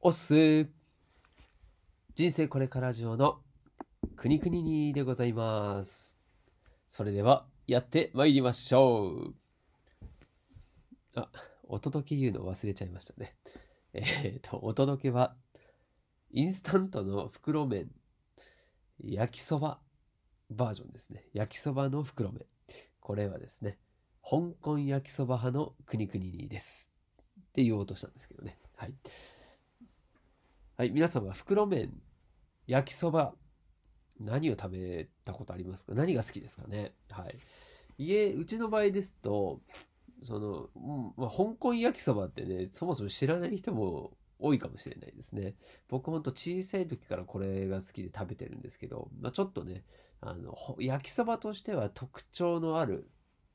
おっす人生これからジオのくにくににでございます。それではやってまいりましょう。あ、お届け言うの忘れちゃいましたね。えっ、と、お届けはインスタントの袋麺焼きそばバージョンですね。焼きそばの袋麺。これはですね、香港焼きそば派のくにくににです。って言おうとしたんですけどね。はい。はい、皆さんは袋麺、焼きそば、何を食べたことありますか？何が好きですかね？はい。家、うちの場合ですと、その、うんまあ、香港焼きそばってね、そもそも知らない人も多いかもしれないですね。僕ほんと小さい時からこれが好きで食べてるんですけど、まあ、ちょっとね、あの、焼きそばとしては特徴のある、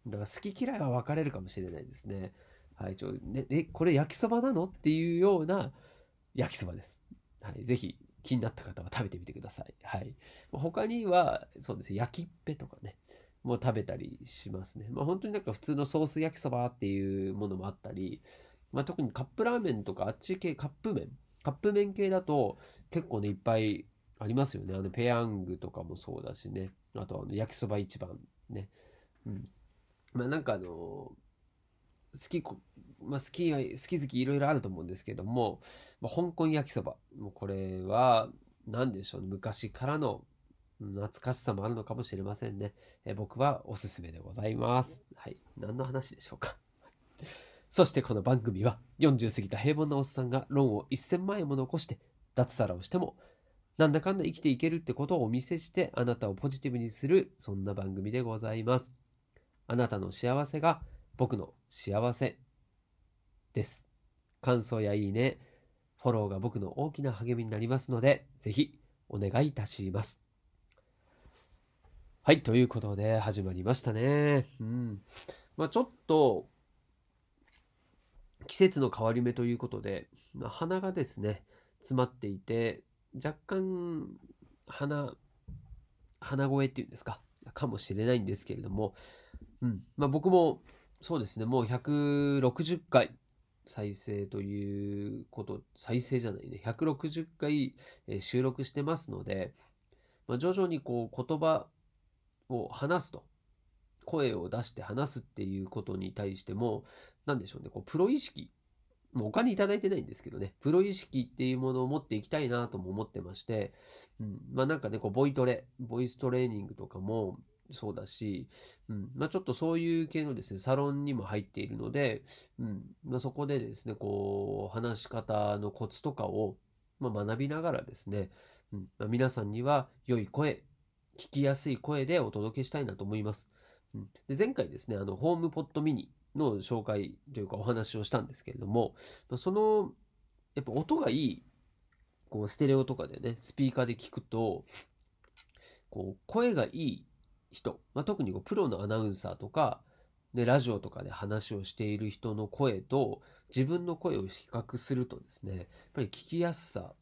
だから好き嫌いは分かれるかもしれないですね。はい、ちょ、ね、え、これ焼きそばなの？っていうような焼きそばです。はい、ぜひ気になった方は食べてみてください。はい。他には、そうです、焼きっぺとかね、もう食べたりしますね。まあ本当になんか普通のソース焼きそばっていうものもあったり、まあ特にカップラーメンとかあっち系カップ麺、カップ麺系だと結構ね、いっぱいありますよね。あのペヤングとかもそうだしね。あとあの焼きそば一番ね。うん。まあなんかあの好き、まあ、好きは好き好きいろいろあると思うんですけども、まあ、香港焼きそば。もうこれは何でしょうね。昔からの懐かしさもあるのかもしれませんね、え僕はおすすめでございます。はい。何の話でしょうか。そしてこの番組は40過ぎた平凡なおっさんがローンを1000万円も残して脱サラをしてもなんだかんだ生きていけるってことをお見せしてあなたをポジティブにするそんな番組でございます。あなたの幸せが僕の幸せです。感想やいいね、フォローが僕の大きな励みになりますので、ぜひお願いいたします。はい、ということで始まりましたね。うん。まあちょっと、季節の変わり目ということで、まあ、鼻がですね、詰まっていて、若干、鼻、鼻声っていうんですか、かもしれないんですけれども、うん。まあ僕も、そうですね、もう160回再生ということ、再生じゃないね、160回収録してますので、まあ、徐々にこう言葉を話すと、声を出して話すっていうことに対しても、なんでしょうね、こうプロ意識、もうお金いただいてないんですけどね、プロ意識っていうものを持っていきたいなとも思ってまして、うん、まあなんかね、こうボイトレ、ボイストレーニングとかもそうだし、うん、まあちょっとそういう系のですね、サロンにも入っているので、うん、まあそこでですね、こう、話し方のコツとかを、まあ、学びながらですね、うん。まあ、皆さんには良い声、聞きやすい声でお届けしたいなと思います。うん、で前回ですね、あの、ホームポットミニの紹介というかお話をしたんですけれども、その、やっぱ音がいい、こう、ステレオとかでね、スピーカーで聞くと、こう、声がいい人、まあ、特にこうプロのアナウンサーとか、ね、ラジオとかで話をしている人の声と自分の声を比較するとですね、やっぱり聞きやすさ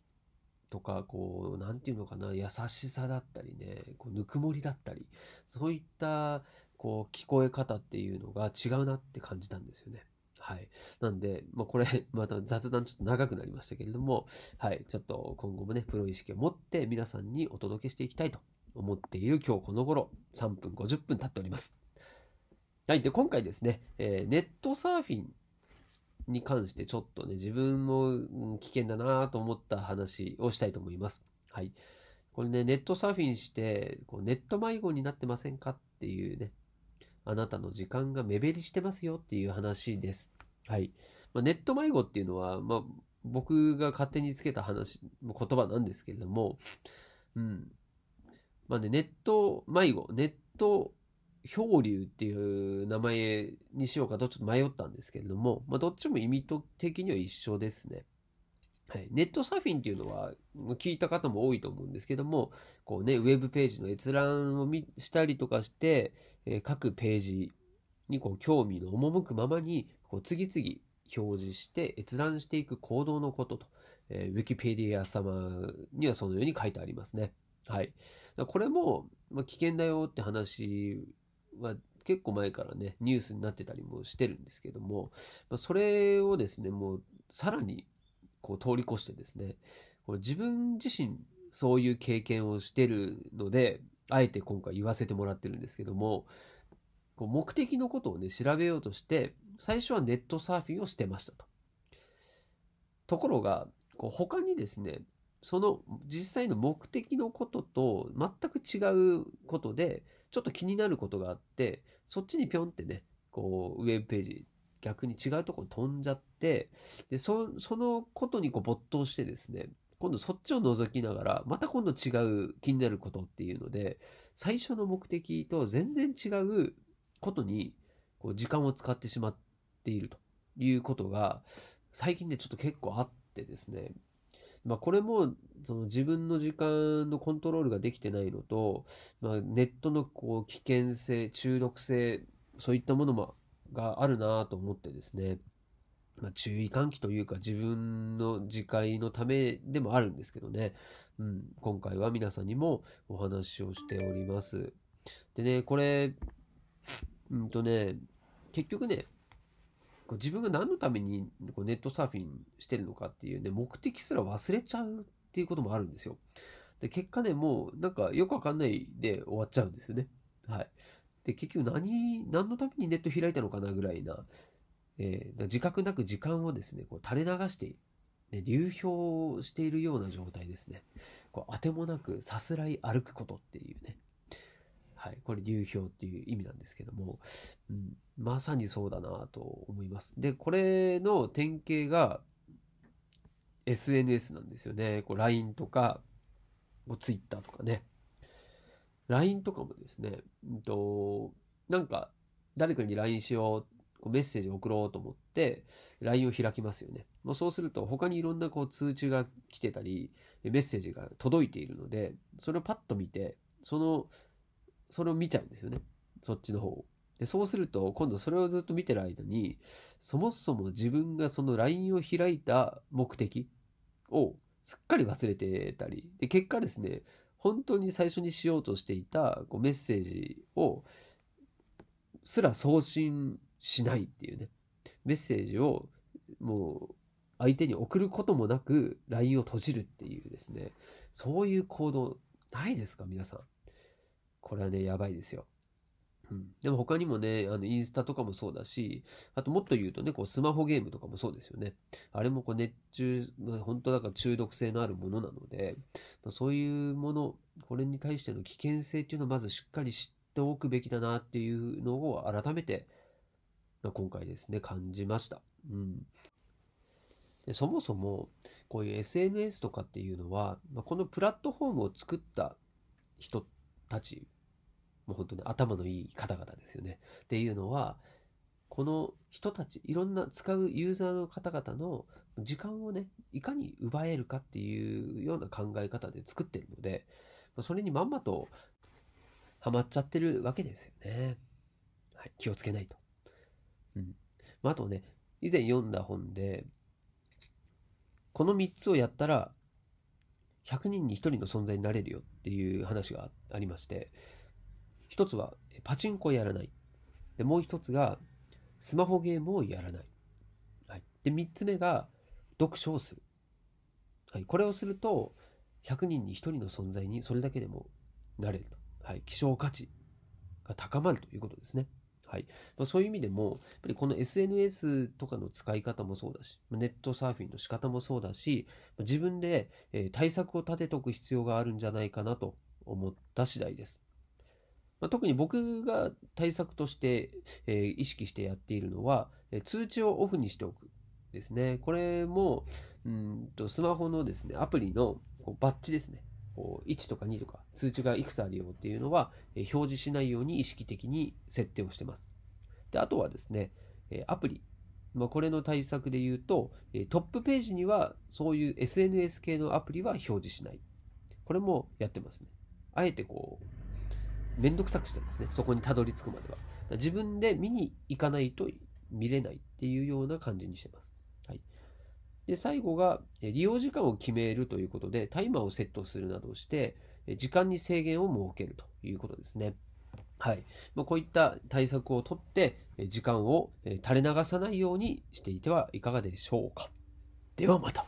とか、こう、なんていうのかな、優しさだったりね、こうぬくもりだったり、そういった、こう、聞こえ方っていうのが違うなって感じたんですよね。はい。なんで、まあ、これ、また雑談ちょっと長くなりましたけれども、はい。ちょっと今後もね、プロ意識を持って皆さんにお届けしていきたいと思っている今日この頃、3分50分経っております。はい。で、今回ですね、えーネットサーフィンに関してちょっとね、自分も危険だなと思った話をしたいと思います。はい。これね、ネットサーフィンして、こうネット迷子になってませんかっていうね、あなたの時間が目減りしてますよっていう話です。はい。まあ、ネット迷子っていうのは、まあ、僕が勝手につけた話、言葉なんですけれども、うん。まあね、ネット迷子、ネット漂流っていう名前にしようかとちょっと迷ったんですけれども、まあ、どっちも意味的には一緒ですね。はい、ネットサーフィンっていうのは聞いた方も多いと思うんですけども、こうね、ウェブページの閲覧を見したりとかして、えー各ページにこう興味の赴くままにこう次々表示して閲覧していく行動のことと、えーウィキペディア様にはそのように書いてありますね。はい。これも、まあ、危険だよって話は結構前からね、ニュースになってたりもしてるんですけども、まあ、それをですね、もうさらにこう通り越してですね、こ自分自身そういう経験をしてるので、あえて今回言わせてもらってるんですけども、こう目的のことをね、調べようとして、最初はネットサーフィンをしてましたと。ところが、こう他にですね、その実際の目的のことと全く違うことで、ちょっと気になることがあって、そっちにぴょんってね、こう、ウェブページ、逆に違うとこ飛んじゃって、で、そのことにこう没頭してですね、今度そっちを覗きながら、また今度違う気になることっていうので、最初の目的と全然違うことに、こう、時間を使ってしまっているということが、最近ね、ちょっと結構あってですね、まあ、これもその自分の時間のコントロールができてないのと、まあ、ネットのこう危険性中毒性そういったものもがあるなと思ってですね、まあ、注意喚起というか自分の自戒のためでもあるんですけどね、うん、今回は皆さんにもお話をしております。でね、これ、うんとね、結局ね、こう自分が何のためにこうネットサーフィンしてるのかっていうね、目的すら忘れちゃうっていうこともあるんですよ。で、結果ね、もうなんかよくわかんないで終わっちゃうんですよね。はい。で、結局何、何のためにネット開いたのかなぐらいな、えー、自覚なく時間をですね、こう垂れ流して。ね、流氷しているような状態ですね。こう当てもなくさすらい歩くことっていうね。はい、これ流氷っていう意味なんですけども、うん、まさにそうだなと思います。で、これの典型が SNS なんですよね。こう LINE とか、Twitter とかね。LINE とかもですね、うんと、なんか誰かに LINE しよう、こうメッセージ送ろうと思って、LINE を開きますよね。まあ、そうすると他にいろんなこう通知が来てたり、メッセージが届いているので、それをパッと見て、そのそれを見ちゃうんですよね。そっちの方を。で、そうすると、今度それをずっと見てる間に、そもそも自分がその LINE を開いた目的をすっかり忘れてたり、で、結果ですね、本当に最初にしようとしていたこうメッセージをすら送信しないっていうね、メッセージをもう相手に送ることもなく LINE を閉じるっていうですね、そういう行動ないですか皆さん。これはね、やばいですよ。うん、でも他にもね、あのインスタとかもそうだし、あともっと言うとね、こうスマホゲームとかもそうですよね。あれもこう熱中、本当だから中毒性のあるものなので、そういうもの、これに対しての危険性っていうのをまずしっかり知っておくべきだなっていうのを改めて、まあ、今回ですね、感じました。うん。でそもそも、こういう SNS とかっていうのは、ま、このプラットフォームを作った人ってたちもう本当に頭のいい方々ですよね。っていうのは、この人たち、いろんな使うユーザーの方々の時間をね、いかに奪えるかっていうような考え方で作ってるので、それにまんまとハマっちゃってるわけですよね。はい、気をつけないと。うん。まあ、あとね、以前読んだ本で、この3つをやったら、100人に1人の存在になれるよっていう話がありまして、一つはパチンコやらない。で、もう一つがスマホゲームをやらない。はい。で、三つ目が読書をする。はい。これをすると、100人に1人の存在にそれだけでもなれると。はい。希少価値が高まるということですね。はい。まあ、そういう意味でも、やっぱりこの SNS とかの使い方もそうだし、ネットサーフィンの仕方もそうだし、自分で対策を立てておく必要があるんじゃないかなと思った次第です。まあ、特に僕が対策として、えー、意識してやっているのは、通知をオフにしておくですね。これも、うんとスマホのですね、アプリのこうバッジですね。こう1とか2とか通知がいくつあるよっていうのは、表示しないように意識的に設定をしてます。で、あとはですね、アプリ。まあ、これの対策で言うと、トップページにはそういう SNS 系のアプリは表示しない。これもやってますね。あえてこう、めんどくさくしてますね。そこにたどり着くまでは。自分で見に行かないと見れないっていうような感じにしてます。はい。で、最後が、利用時間を決めるということで、タイマーをセットするなどして、時間に制限を設けるということですね。はい。まあ、こういった対策をとって、時間を垂れ流さないようにしていてはいかがでしょうか。ではまた。